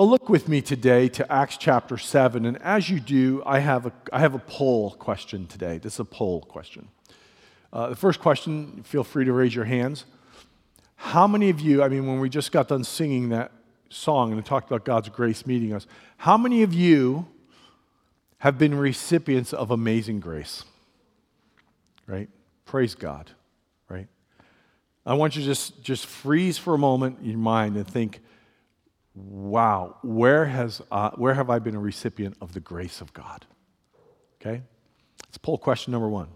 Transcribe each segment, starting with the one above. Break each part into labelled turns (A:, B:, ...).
A: Well, look with me today to Acts chapter 7. And as you do, I have a, I have a poll question today. This is a poll question. Uh, the first question, feel free to raise your hands. How many of you, I mean, when we just got done singing that song and talked about God's grace meeting us, how many of you have been recipients of amazing grace? Right? Praise God, right? I want you to just, just freeze for a moment in your mind and think, wow, where, has, uh, where have I been a recipient of the grace of God? Okay? Let's poll question number one.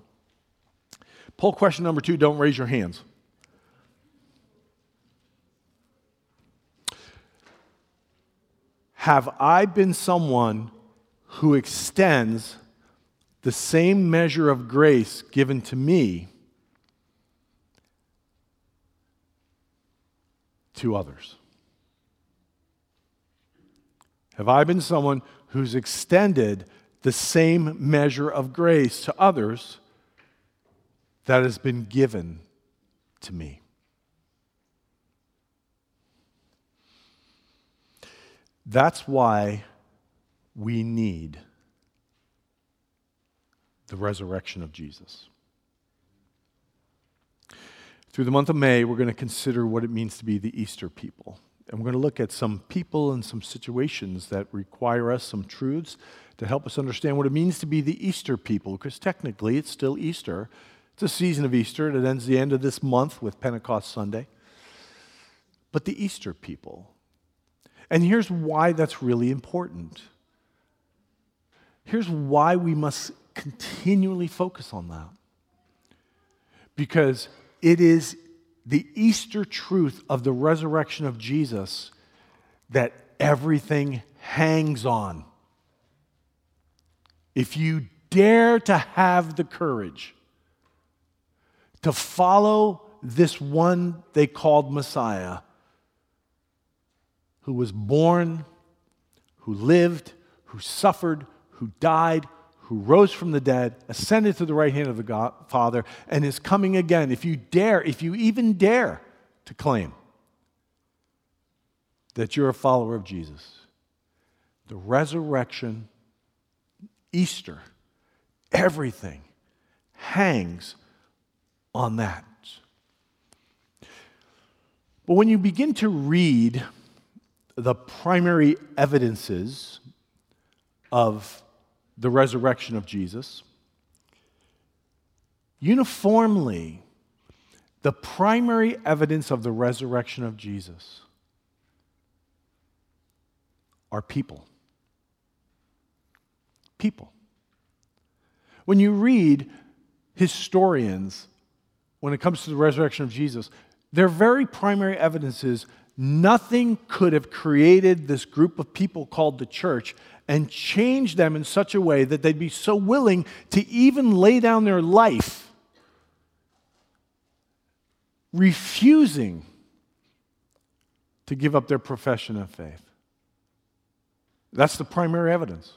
A: Poll question number two don't raise your hands. Have I been someone who extends the same measure of grace given to me to others? Have I been someone who's extended the same measure of grace to others that has been given to me? That's why we need the resurrection of Jesus. Through the month of May, we're going to consider what it means to be the Easter people. And we're going to look at some people and some situations that require us some truths to help us understand what it means to be the Easter people, because technically it's still Easter. It's a season of Easter. It ends the end of this month with Pentecost Sunday. But the Easter people. And here's why that's really important. Here's why we must continually focus on that. Because it is the Easter truth of the resurrection of Jesus that everything hangs on. If you dare to have the courage to follow this one they called Messiah, who was born, who lived, who suffered, who died, who rose from the dead, ascended to the right hand of the God, Father, and is coming again. If you dare, if you even dare to claim that you're a follower of Jesus, the resurrection, Easter, everything hangs on that. But when you begin to read the primary evidences of the resurrection of Jesus, uniformly, the primary evidence of the resurrection of Jesus are people. People. When you read historians, when it comes to the resurrection of Jesus, their very primary evidence is nothing could have created this group of people called the church and change them in such a way that they'd be so willing to even lay down their life, refusing to give up their profession of faith. That's the primary evidence.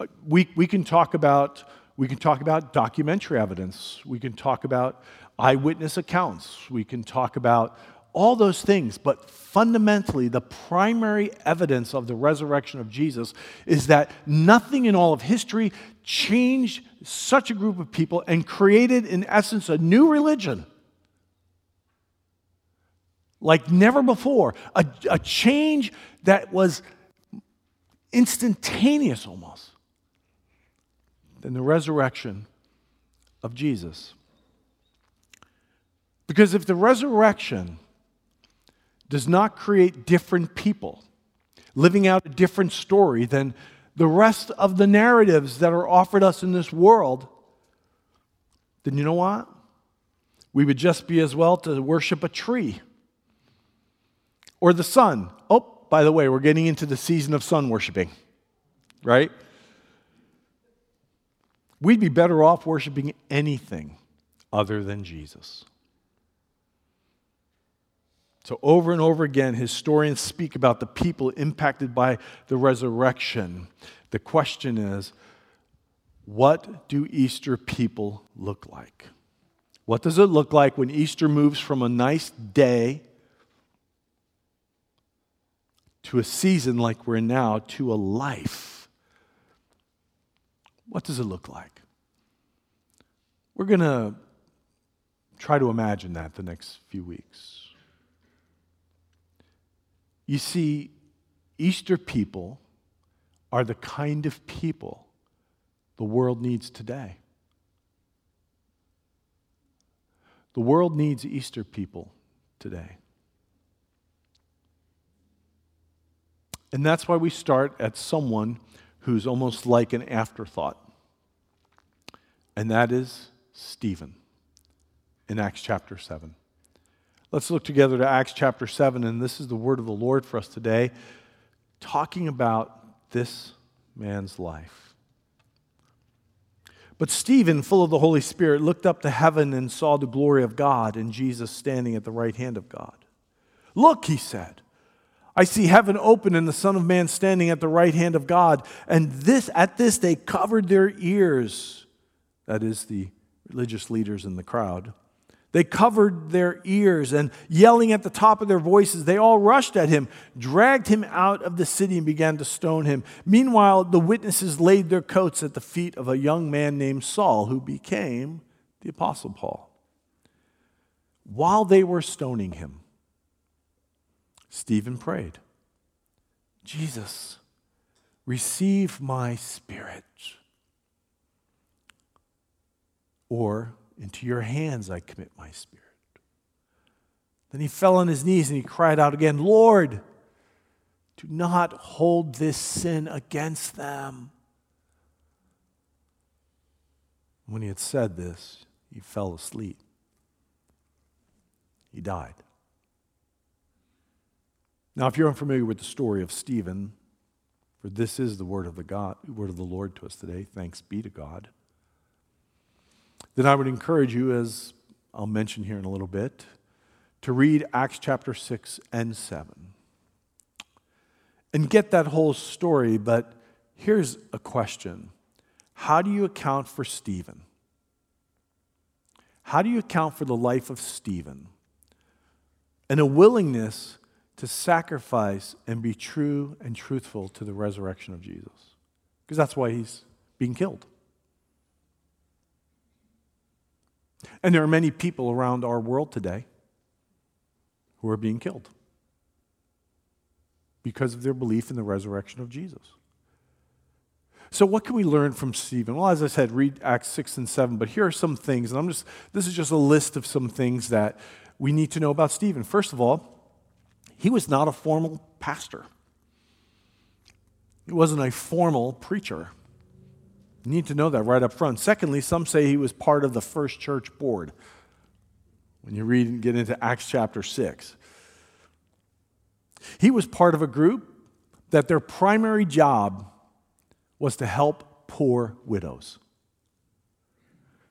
A: Uh, we, we, can talk about, we can talk about documentary evidence. We can talk about eyewitness accounts. We can talk about all those things, but fundamentally, the primary evidence of the resurrection of Jesus is that nothing in all of history changed such a group of people and created, in essence, a new religion like never before. A, a change that was instantaneous almost than the resurrection of Jesus. Because if the resurrection does not create different people living out a different story than the rest of the narratives that are offered us in this world, then you know what? We would just be as well to worship a tree or the sun. Oh, by the way, we're getting into the season of sun worshiping, right? We'd be better off worshiping anything other than Jesus. So, over and over again, historians speak about the people impacted by the resurrection. The question is what do Easter people look like? What does it look like when Easter moves from a nice day to a season like we're in now, to a life. What does it look like? We're going to try to imagine that the next few weeks. You see, Easter people are the kind of people the world needs today. The world needs Easter people today. And that's why we start at someone who's almost like an afterthought. And that is Stephen in Acts chapter 7. Let's look together to Acts chapter 7, and this is the word of the Lord for us today, talking about this man's life. But Stephen, full of the Holy Spirit, looked up to heaven and saw the glory of God and Jesus standing at the right hand of God. Look, he said, I see heaven open and the Son of Man standing at the right hand of God. And this at this they covered their ears. That is the religious leaders in the crowd they covered their ears and yelling at the top of their voices, they all rushed at him, dragged him out of the city, and began to stone him. Meanwhile, the witnesses laid their coats at the feet of a young man named Saul, who became the Apostle Paul. While they were stoning him, Stephen prayed, Jesus, receive my spirit. Or, into your hands I commit my spirit. Then he fell on his knees and he cried out again, Lord, do not hold this sin against them. When he had said this, he fell asleep. He died. Now, if you're unfamiliar with the story of Stephen, for this is the word of the God, word of the Lord to us today, thanks be to God then I would encourage you, as I'll mention here in a little bit, to read Acts chapter 6 and 7 and get that whole story. But here's a question How do you account for Stephen? How do you account for the life of Stephen and a willingness to sacrifice and be true and truthful to the resurrection of Jesus? Because that's why he's being killed. And there are many people around our world today who are being killed because of their belief in the resurrection of Jesus. So, what can we learn from Stephen? Well, as I said, read Acts 6 and 7, but here are some things, and I'm just, this is just a list of some things that we need to know about Stephen. First of all, he was not a formal pastor, he wasn't a formal preacher. You need to know that right up front. Secondly, some say he was part of the first church board. When you read and get into Acts chapter 6, he was part of a group that their primary job was to help poor widows.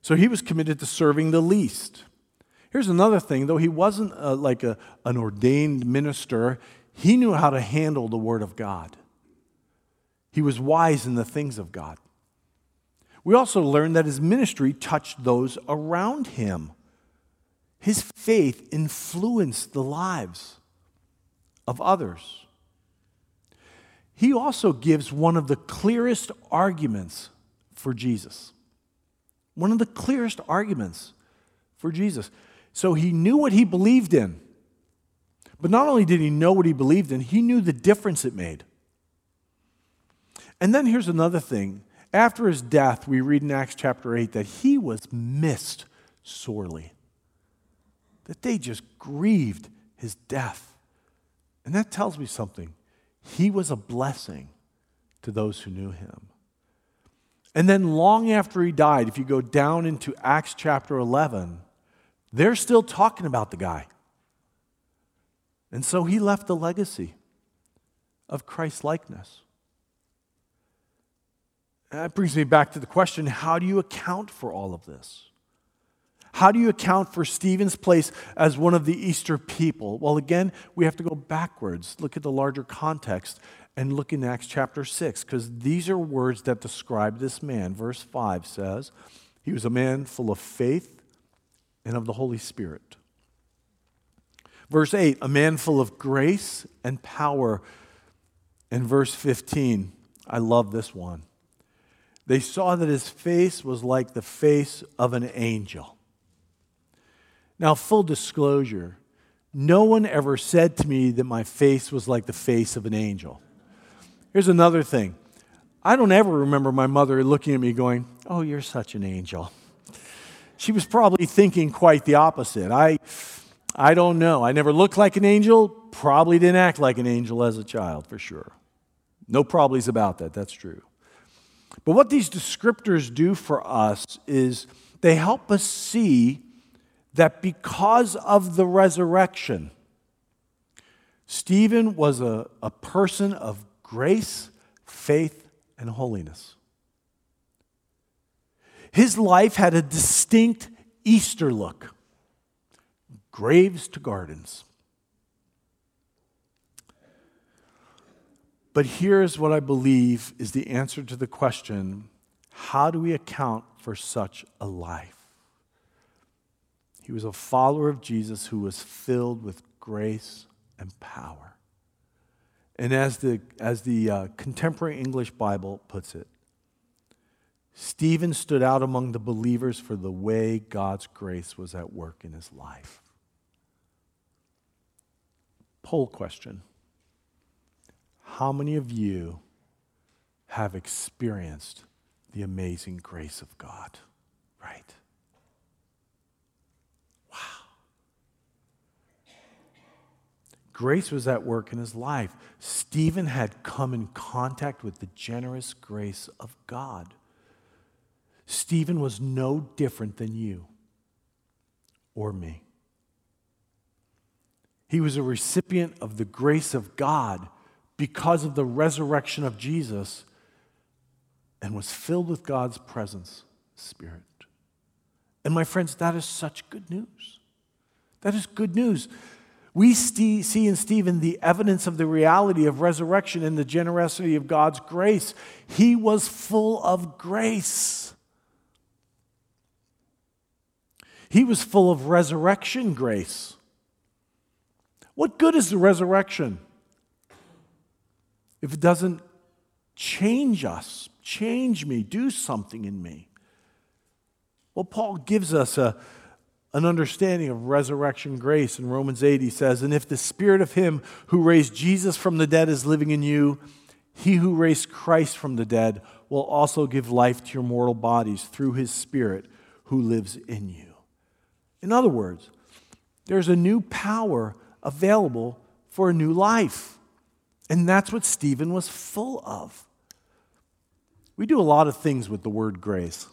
A: So he was committed to serving the least. Here's another thing, though he wasn't a, like a, an ordained minister, he knew how to handle the Word of God. He was wise in the things of God. We also learn that his ministry touched those around him. His faith influenced the lives of others. He also gives one of the clearest arguments for Jesus. One of the clearest arguments for Jesus. So he knew what he believed in. But not only did he know what he believed in, he knew the difference it made. And then here's another thing after his death, we read in Acts chapter 8 that he was missed sorely, that they just grieved his death. And that tells me something. He was a blessing to those who knew him. And then, long after he died, if you go down into Acts chapter 11, they're still talking about the guy. And so he left a legacy of Christ likeness. That brings me back to the question how do you account for all of this? How do you account for Stephen's place as one of the Easter people? Well, again, we have to go backwards, look at the larger context, and look in Acts chapter 6, because these are words that describe this man. Verse 5 says, He was a man full of faith and of the Holy Spirit. Verse 8, a man full of grace and power And verse 15, I love this one. They saw that his face was like the face of an angel. Now, full disclosure, no one ever said to me that my face was like the face of an angel. Here's another thing I don't ever remember my mother looking at me going, Oh, you're such an angel. She was probably thinking quite the opposite. I, I don't know. I never looked like an angel, probably didn't act like an angel as a child, for sure. No probablys about that, that's true. But what these descriptors do for us is they help us see that because of the resurrection, Stephen was a, a person of grace, faith, and holiness. His life had a distinct Easter look graves to gardens. But here's what I believe is the answer to the question how do we account for such a life? He was a follower of Jesus who was filled with grace and power. And as the, as the uh, contemporary English Bible puts it, Stephen stood out among the believers for the way God's grace was at work in his life. Poll question How many of you have experienced the amazing grace of God? Right? Wow. Grace was at work in his life. Stephen had come in contact with the generous grace of God. Stephen was no different than you or me. He was a recipient of the grace of God because of the resurrection of Jesus and was filled with God's presence, Spirit. And my friends, that is such good news. That is good news. We see in Stephen the evidence of the reality of resurrection and the generosity of God's grace. He was full of grace. He was full of resurrection grace. What good is the resurrection if it doesn't change us, change me, do something in me? Well, Paul gives us a, an understanding of resurrection grace in Romans 8. He says, And if the spirit of him who raised Jesus from the dead is living in you, he who raised Christ from the dead will also give life to your mortal bodies through his spirit who lives in you. In other words, there's a new power available for a new life. And that's what Stephen was full of. We do a lot of things with the word grace.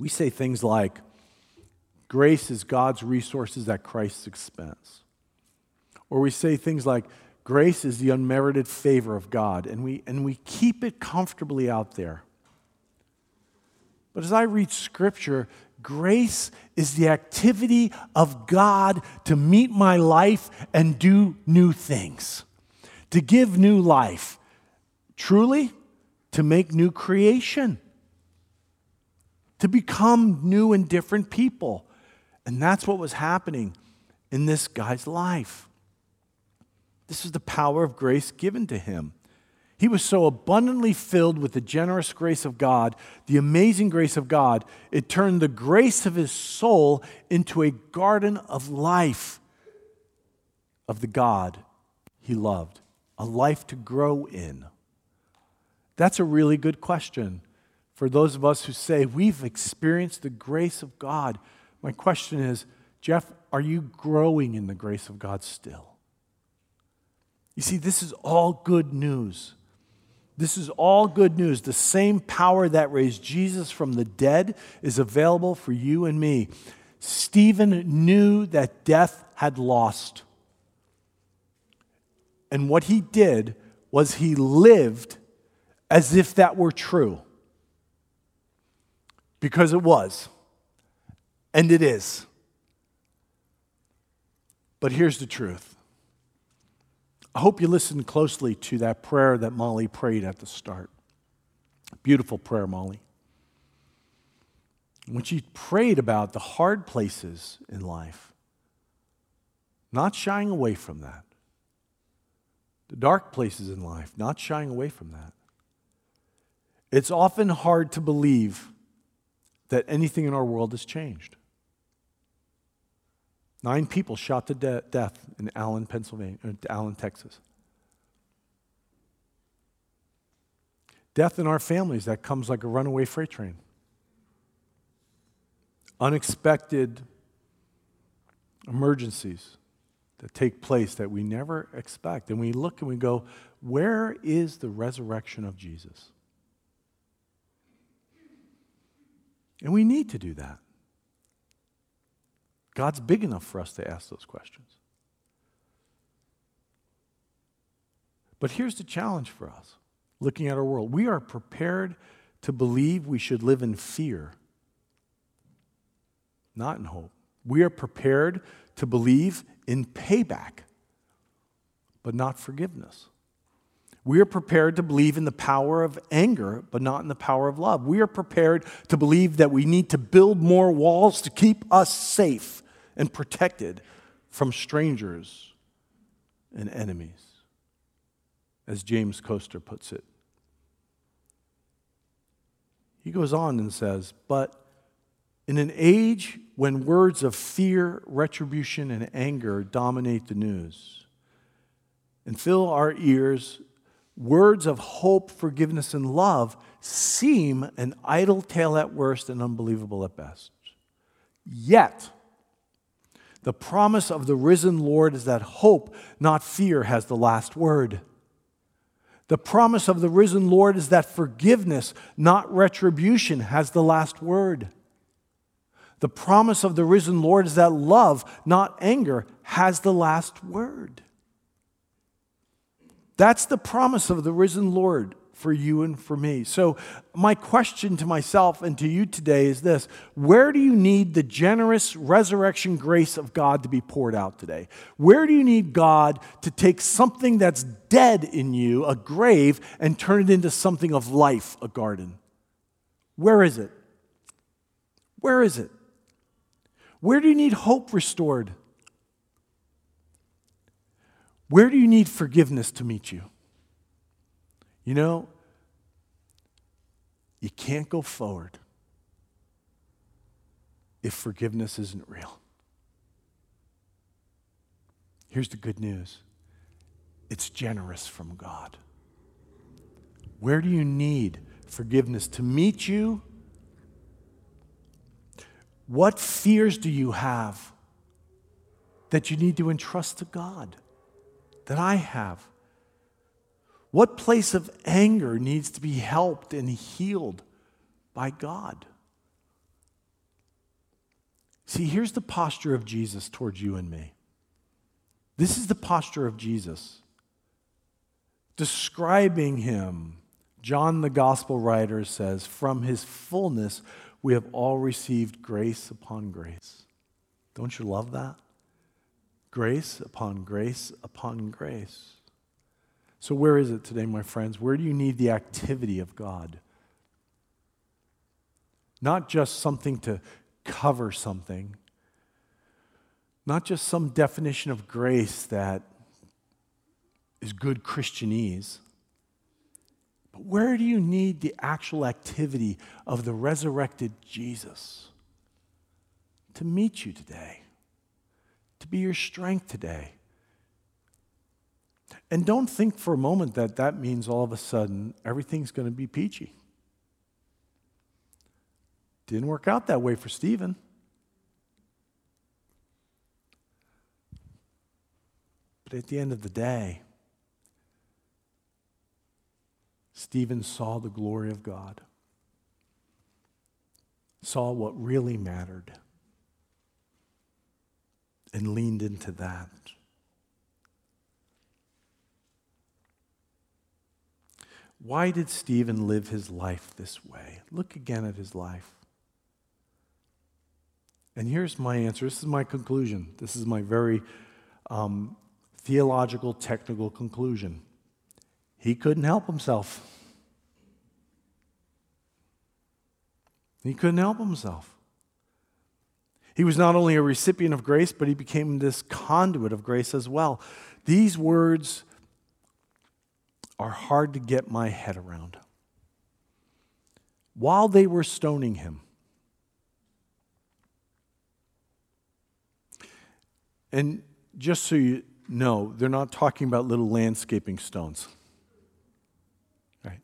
A: We say things like, grace is God's resources at Christ's expense. Or we say things like, grace is the unmerited favor of God. And we, and we keep it comfortably out there. But as I read scripture, grace is the activity of God to meet my life and do new things, to give new life. Truly, to make new creation, to become new and different people. And that's what was happening in this guy's life. This is the power of grace given to him. He was so abundantly filled with the generous grace of God, the amazing grace of God, it turned the grace of his soul into a garden of life of the God he loved, a life to grow in. That's a really good question for those of us who say we've experienced the grace of God. My question is, Jeff, are you growing in the grace of God still? You see, this is all good news. This is all good news. The same power that raised Jesus from the dead is available for you and me. Stephen knew that death had lost. And what he did was he lived as if that were true. Because it was. And it is. But here's the truth I hope you listened closely to that prayer that Molly prayed at the start. Beautiful prayer, Molly. When she prayed about the hard places in life, not shying away from that, the dark places in life, not shying away from that. It's often hard to believe that anything in our world has changed. Nine people shot to de- death in Allen, Pennsylvania, uh, Allen, Texas. Death in our families that comes like a runaway freight train. Unexpected emergencies that take place that we never expect. And we look and we go, where is the resurrection of Jesus? And we need to do that. God's big enough for us to ask those questions. But here's the challenge for us looking at our world. We are prepared to believe we should live in fear, not in hope. We are prepared to believe in payback, but not forgiveness. We are prepared to believe in the power of anger, but not in the power of love. We are prepared to believe that we need to build more walls to keep us safe and protected from strangers and enemies, as James Coaster puts it. He goes on and says, But in an age when words of fear, retribution, and anger dominate the news and fill our ears, words of hope, forgiveness, and love seem an idle tale at worst and unbelievable at best. Yet, the promise of the risen Lord is that hope, not fear, has the last word. The promise of the risen Lord is that forgiveness, not retribution, has the last word. The promise of the risen Lord is that love, not anger, has the last word. That's the promise of the risen Lord for you and for me. So, my question to myself and to you today is this Where do you need the generous resurrection grace of God to be poured out today? Where do you need God to take something that's dead in you, a grave, and turn it into something of life, a garden? Where is it? Where is it? Where do you need hope restored? Where do you need forgiveness to meet you? You know, you can't go forward if forgiveness isn't real. Here's the good news it's generous from God. Where do you need forgiveness to meet you? What fears do you have that you need to entrust to God? That I have? What place of anger needs to be helped and healed by God? See, here's the posture of Jesus towards you and me. This is the posture of Jesus. Describing him, John the gospel writer says, from his fullness we have all received grace upon grace. Don't you love that? Grace upon grace upon grace. So, where is it today, my friends? Where do you need the activity of God? Not just something to cover something, not just some definition of grace that is good Christianese, but where do you need the actual activity of the resurrected Jesus to meet you today, to be your strength today? And don't think for a moment that that means all of a sudden everything's going to be peachy. Didn't work out that way for Stephen. But at the end of the day, Stephen saw the glory of God, saw what really mattered, and leaned into that. Why did Stephen live his life this way? Look again at his life. And here's my answer. This is my conclusion. This is my very um, theological, technical conclusion. He couldn't help himself. He couldn't help himself. He was not only a recipient of grace, but he became this conduit of grace as well. These words are hard to get my head around. While they were stoning him, and just so you know, they're not talking about little landscaping stones. Right?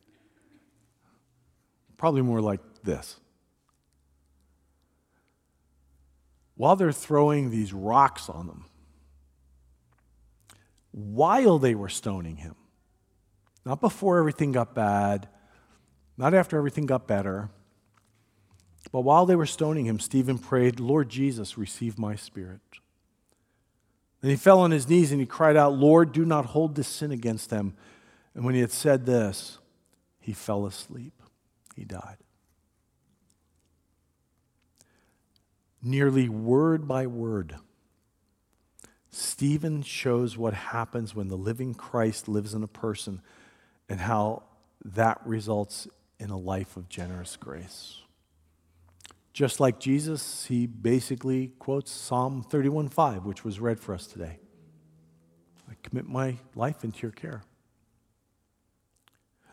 A: Probably more like this. While they're throwing these rocks on them, while they were stoning him, not before everything got bad, not after everything got better, but while they were stoning him, Stephen prayed, Lord Jesus, receive my spirit. Then he fell on his knees and he cried out, Lord, do not hold this sin against them. And when he had said this, he fell asleep. He died. Nearly word by word, Stephen shows what happens when the living Christ lives in a person and how that results in a life of generous grace. Just like Jesus, he basically quotes Psalm 31:5, which was read for us today. I commit my life into your care.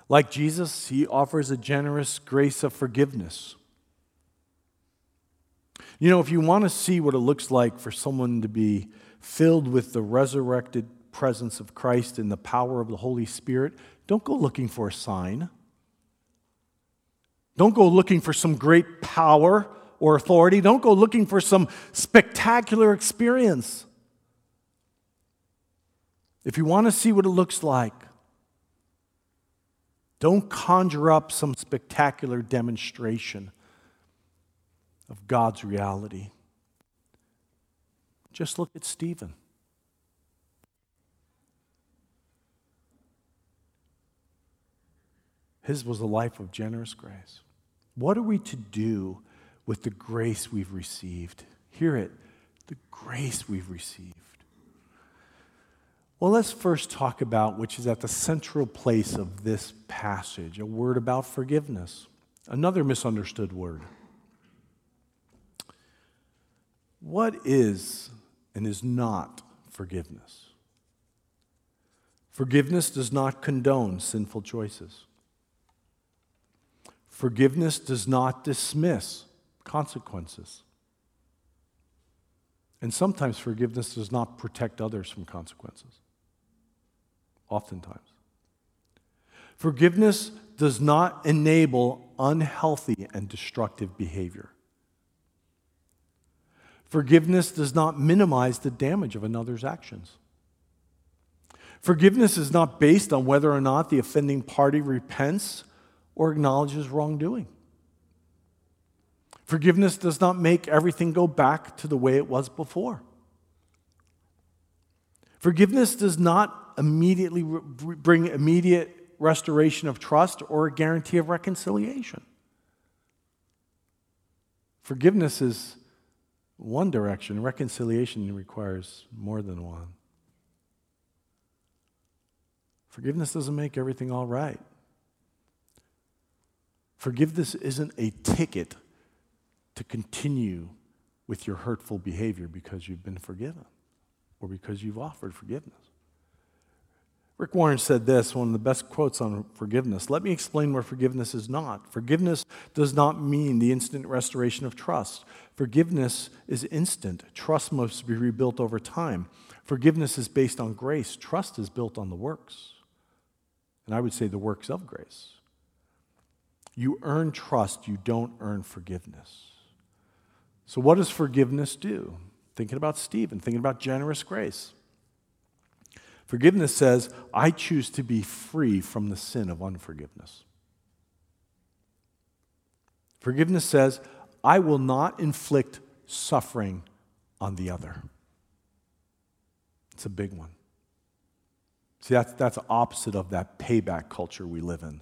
A: Like Jesus, he offers a generous grace of forgiveness. You know, if you want to see what it looks like for someone to be filled with the resurrected presence of Christ and the power of the Holy Spirit, don't go looking for a sign. Don't go looking for some great power or authority. Don't go looking for some spectacular experience. If you want to see what it looks like, don't conjure up some spectacular demonstration of God's reality. Just look at Stephen. His was a life of generous grace. What are we to do with the grace we've received? Hear it the grace we've received. Well, let's first talk about which is at the central place of this passage a word about forgiveness, another misunderstood word. What is and is not forgiveness? Forgiveness does not condone sinful choices. Forgiveness does not dismiss consequences. And sometimes forgiveness does not protect others from consequences. Oftentimes. Forgiveness does not enable unhealthy and destructive behavior. Forgiveness does not minimize the damage of another's actions. Forgiveness is not based on whether or not the offending party repents or acknowledges wrongdoing. Forgiveness does not make everything go back to the way it was before. Forgiveness does not immediately bring immediate restoration of trust or a guarantee of reconciliation. Forgiveness is one direction, reconciliation requires more than one. Forgiveness doesn't make everything all right. Forgiveness isn't a ticket to continue with your hurtful behavior because you've been forgiven or because you've offered forgiveness. Rick Warren said this, one of the best quotes on forgiveness. Let me explain where forgiveness is not. Forgiveness does not mean the instant restoration of trust. Forgiveness is instant. Trust must be rebuilt over time. Forgiveness is based on grace. Trust is built on the works. And I would say the works of grace. You earn trust, you don't earn forgiveness. So, what does forgiveness do? Thinking about Stephen, thinking about generous grace. Forgiveness says, I choose to be free from the sin of unforgiveness. Forgiveness says, I will not inflict suffering on the other. It's a big one. See, that's, that's opposite of that payback culture we live in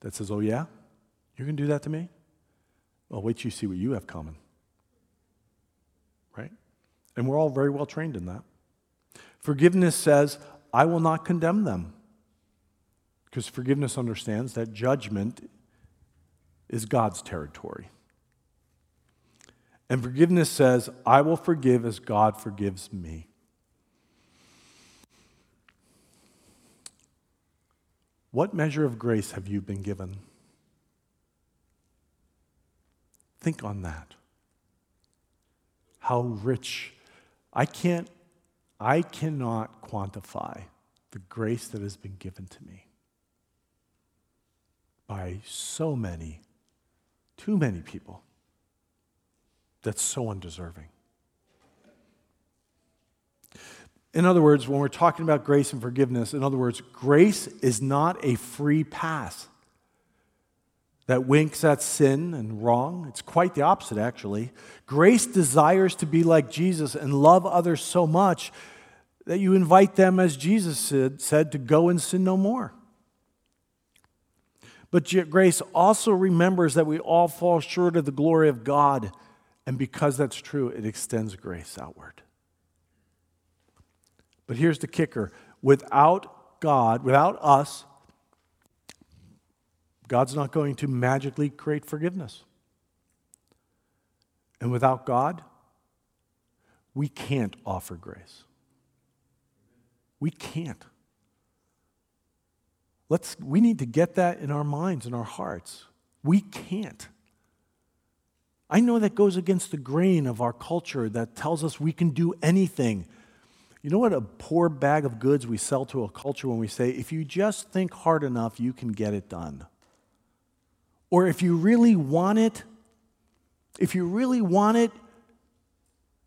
A: that says, Oh, yeah? You're going to do that to me? Well, wait till you see what you have coming. Right? And we're all very well trained in that. Forgiveness says, I will not condemn them. Because forgiveness understands that judgment is God's territory. And forgiveness says, I will forgive as God forgives me. What measure of grace have you been given? Think on that. How rich. I can't, I cannot quantify the grace that has been given to me by so many, too many people that's so undeserving. In other words, when we're talking about grace and forgiveness, in other words, grace is not a free pass that winks at sin and wrong. It's quite the opposite, actually. Grace desires to be like Jesus and love others so much that you invite them, as Jesus said, said to go and sin no more. But grace also remembers that we all fall short of the glory of God, and because that's true, it extends grace outward. But here's the kicker without God, without us, God's not going to magically create forgiveness. And without God, we can't offer grace. We can't. Let's, we need to get that in our minds and our hearts. We can't. I know that goes against the grain of our culture that tells us we can do anything you know what a poor bag of goods we sell to a culture when we say, if you just think hard enough, you can get it done? Or if you really want it, if you really want it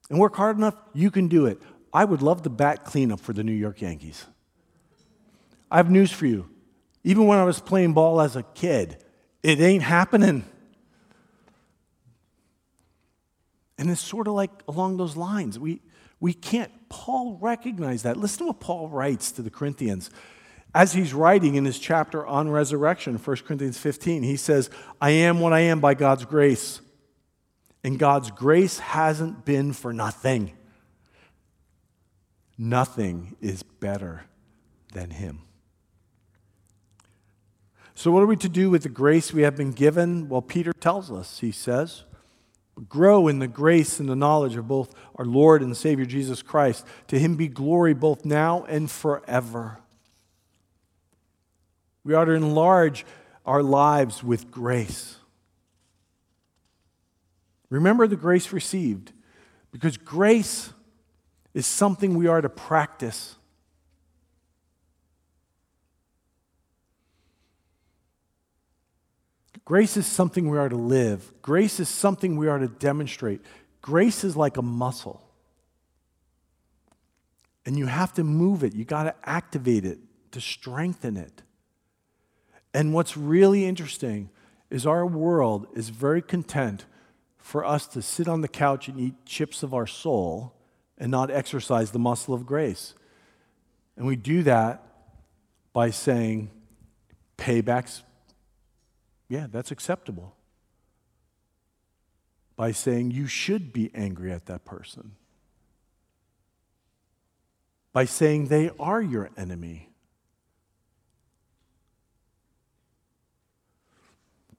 A: and work hard enough, you can do it. I would love the bat cleanup for the New York Yankees. I have news for you. Even when I was playing ball as a kid, it ain't happening. And it's sort of like along those lines. We, we can't. Paul recognized that. Listen to what Paul writes to the Corinthians. As he's writing in his chapter on resurrection, 1 Corinthians 15, he says, I am what I am by God's grace. And God's grace hasn't been for nothing. Nothing is better than Him. So, what are we to do with the grace we have been given? Well, Peter tells us, he says, grow in the grace and the knowledge of both our Lord and Savior Jesus Christ. To him be glory both now and forever. We ought to enlarge our lives with grace. Remember the grace received, because grace is something we are to practice. Grace is something we are to live. Grace is something we are to demonstrate. Grace is like a muscle. And you have to move it, you got to activate it to strengthen it. And what's really interesting is our world is very content for us to sit on the couch and eat chips of our soul and not exercise the muscle of grace. And we do that by saying, payback's yeah, that's acceptable. By saying you should be angry at that person. By saying they are your enemy.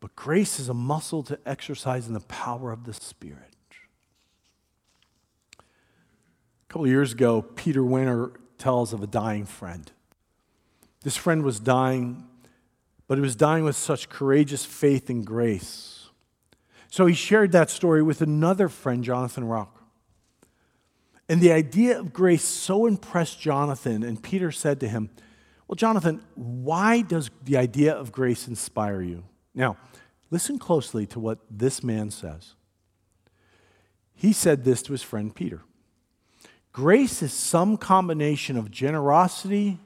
A: But grace is a muscle to exercise in the power of the Spirit. A couple of years ago, Peter Winter tells of a dying friend. This friend was dying but he was dying with such courageous faith and grace. So he shared that story with another friend, Jonathan Rock. And the idea of grace so impressed Jonathan, and Peter said to him, Well, Jonathan, why does the idea of grace inspire you? Now, listen closely to what this man says. He said this to his friend Peter Grace is some combination of generosity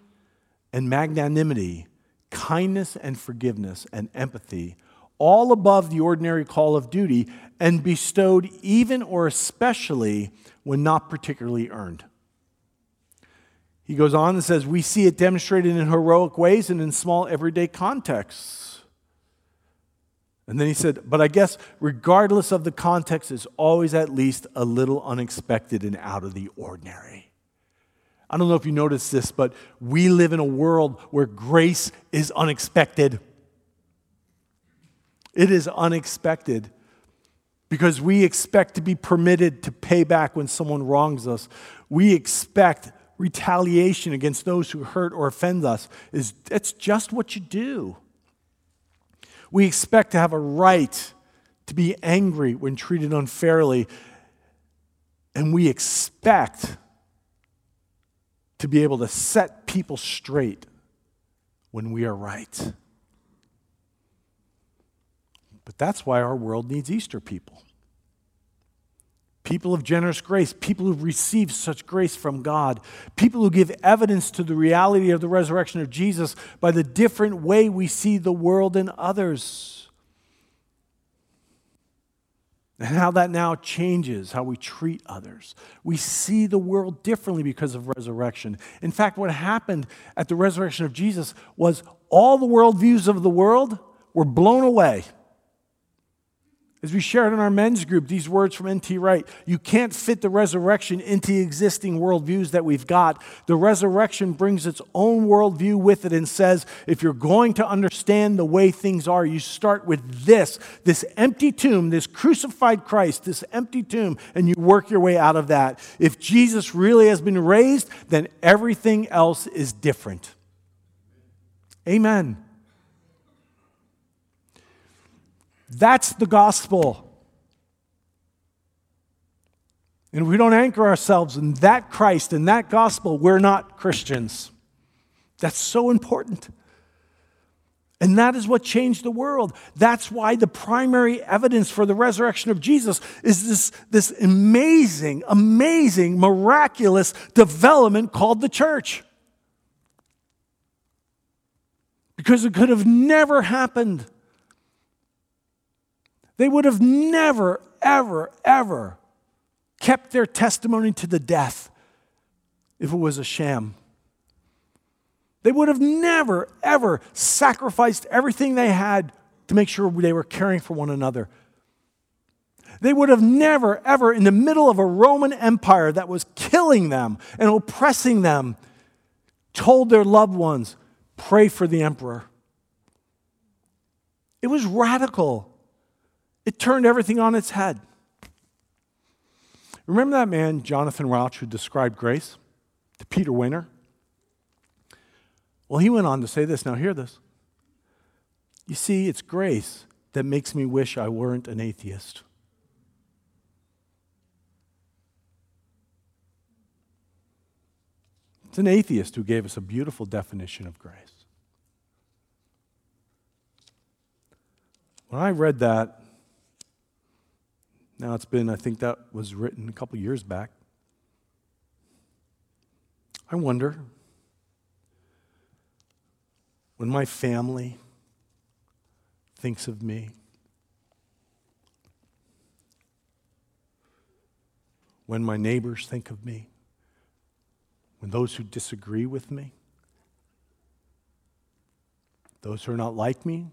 A: and magnanimity kindness and forgiveness and empathy, all above the ordinary call of duty, and bestowed even or especially when not particularly earned. He goes on and says, We see it demonstrated in heroic ways and in small everyday contexts. And then he said, But I guess regardless of the context, it's always at least a little unexpected and out of the ordinary. I don't know if you noticed this, but we live in a world where grace is unexpected. It is unexpected because we expect to be permitted to pay back when someone wrongs us. We expect retaliation against those who hurt or offend us is it's just what you do. We expect to have a right to be angry when treated unfairly, and we expect to be able to set people straight when we are right. But that's why our world needs Easter people. People of generous grace, people who've received such grace from God, people who give evidence to the reality of the resurrection of Jesus by the different way we see the world and others. And how that now changes how we treat others. We see the world differently because of resurrection. In fact, what happened at the resurrection of Jesus was all the worldviews of the world were blown away. As we shared in our men's group, these words from N.T. Wright you can't fit the resurrection into existing worldviews that we've got. The resurrection brings its own worldview with it and says if you're going to understand the way things are, you start with this this empty tomb, this crucified Christ, this empty tomb, and you work your way out of that. If Jesus really has been raised, then everything else is different. Amen. That's the gospel. And if we don't anchor ourselves in that Christ and that gospel, we're not Christians. That's so important. And that is what changed the world. That's why the primary evidence for the resurrection of Jesus is this, this amazing, amazing, miraculous development called the church. Because it could have never happened they would have never, ever, ever kept their testimony to the death if it was a sham. They would have never, ever sacrificed everything they had to make sure they were caring for one another. They would have never, ever, in the middle of a Roman Empire that was killing them and oppressing them, told their loved ones, pray for the emperor. It was radical. It turned everything on its head. Remember that man, Jonathan Rauch, who described grace to Peter Wehner? Well, he went on to say this. Now, hear this. You see, it's grace that makes me wish I weren't an atheist. It's an atheist who gave us a beautiful definition of grace. When I read that, now it's been, I think that was written a couple years back. I wonder when my family thinks of me, when my neighbors think of me, when those who disagree with me, those who are not like me,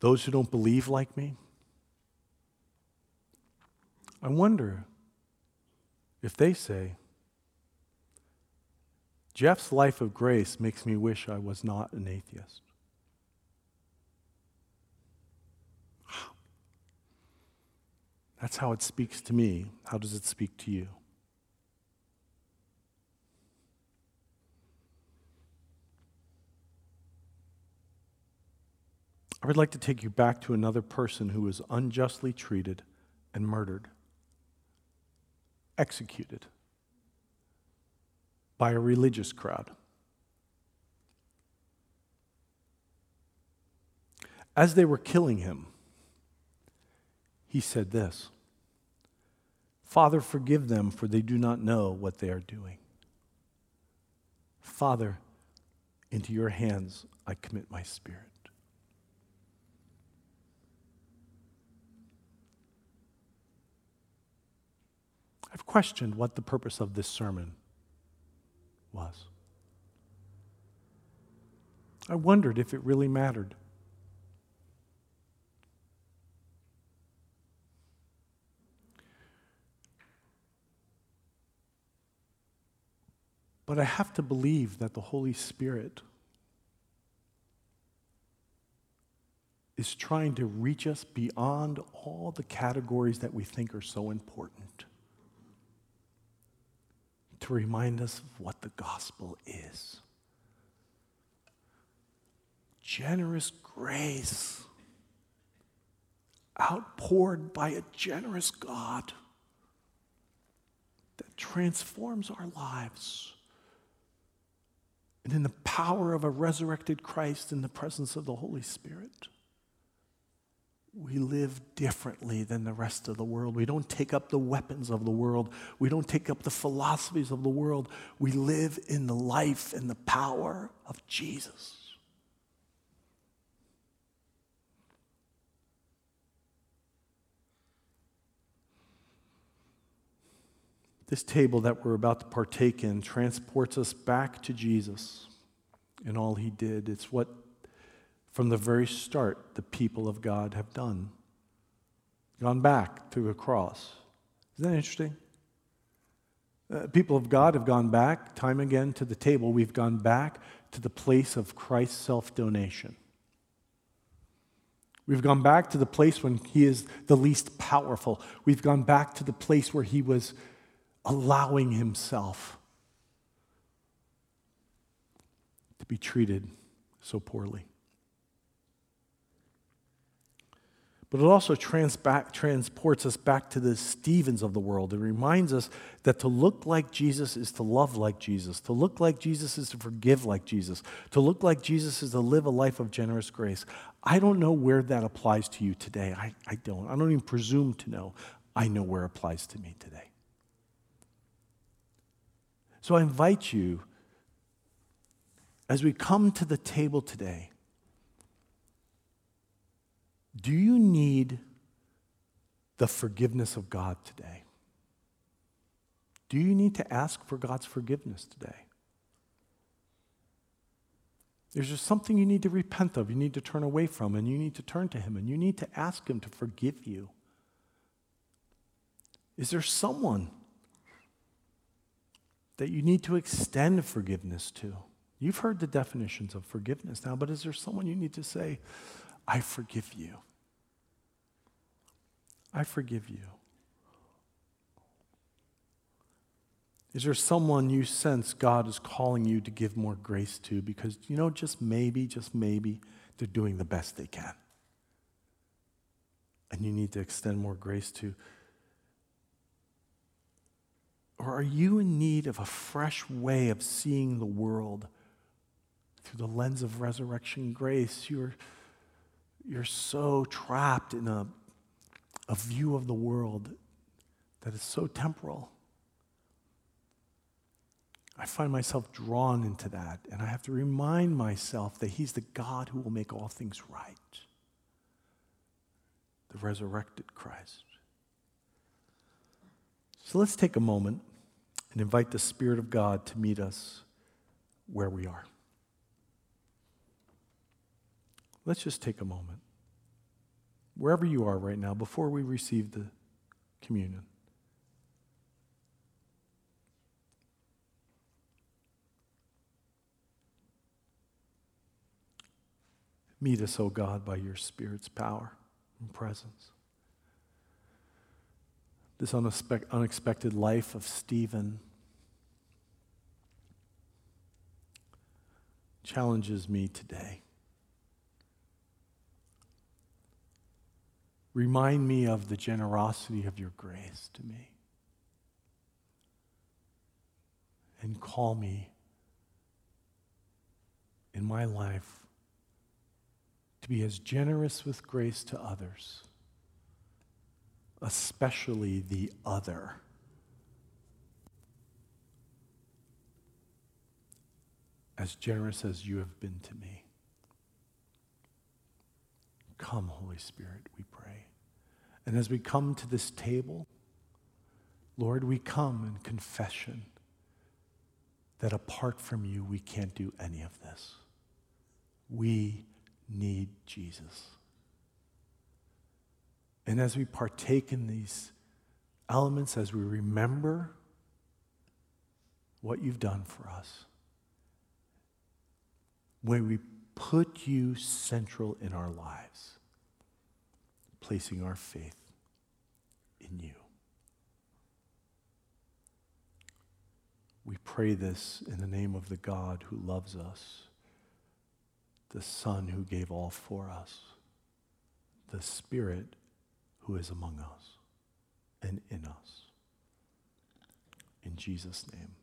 A: those who don't believe like me. I wonder if they say, Jeff's life of grace makes me wish I was not an atheist. That's how it speaks to me. How does it speak to you? I would like to take you back to another person who was unjustly treated and murdered, executed by a religious crowd. As they were killing him, he said this Father, forgive them, for they do not know what they are doing. Father, into your hands I commit my spirit. I've questioned what the purpose of this sermon was. I wondered if it really mattered. But I have to believe that the Holy Spirit is trying to reach us beyond all the categories that we think are so important. To remind us of what the gospel is generous grace outpoured by a generous God that transforms our lives. And in the power of a resurrected Christ in the presence of the Holy Spirit, we live differently than the rest of the world. We don't take up the weapons of the world. We don't take up the philosophies of the world. We live in the life and the power of Jesus. This table that we're about to partake in transports us back to Jesus and all he did. It's what, from the very start, the people of God have done gone back to the cross. Isn't that interesting? Uh, people of God have gone back time again to the table. We've gone back to the place of Christ's self donation. We've gone back to the place when he is the least powerful. We've gone back to the place where he was allowing himself to be treated so poorly. But it also trans back, transports us back to the Stephens of the world. It reminds us that to look like Jesus is to love like Jesus. To look like Jesus is to forgive like Jesus. To look like Jesus is to live a life of generous grace. I don't know where that applies to you today. I, I don't. I don't even presume to know. I know where it applies to me today. So I invite you, as we come to the table today, do you need the forgiveness of God today? Do you need to ask for God's forgiveness today? There's just something you need to repent of, you need to turn away from, and you need to turn to Him, and you need to ask Him to forgive you. Is there someone that you need to extend forgiveness to? You've heard the definitions of forgiveness now, but is there someone you need to say, I forgive you? I forgive you. Is there someone you sense God is calling you to give more grace to because, you know, just maybe, just maybe, they're doing the best they can? And you need to extend more grace to. Or are you in need of a fresh way of seeing the world through the lens of resurrection grace? You're, you're so trapped in a, a view of the world that is so temporal. I find myself drawn into that, and I have to remind myself that He's the God who will make all things right. The resurrected Christ. So let's take a moment and invite the Spirit of God to meet us where we are. Let's just take a moment, wherever you are right now, before we receive the communion. Meet us, O oh God, by your Spirit's power and presence this unexpected life of Stephen challenges me today. Remind me of the generosity of your grace to me. And call me in my life to be as generous with grace to others especially the other. As generous as you have been to me. Come, Holy Spirit, we pray. And as we come to this table, Lord, we come in confession that apart from you, we can't do any of this. We need Jesus. And as we partake in these elements, as we remember what you've done for us, when we put you central in our lives, placing our faith in you. We pray this in the name of the God who loves us, the Son who gave all for us, the Spirit who is among us and in us. In Jesus' name.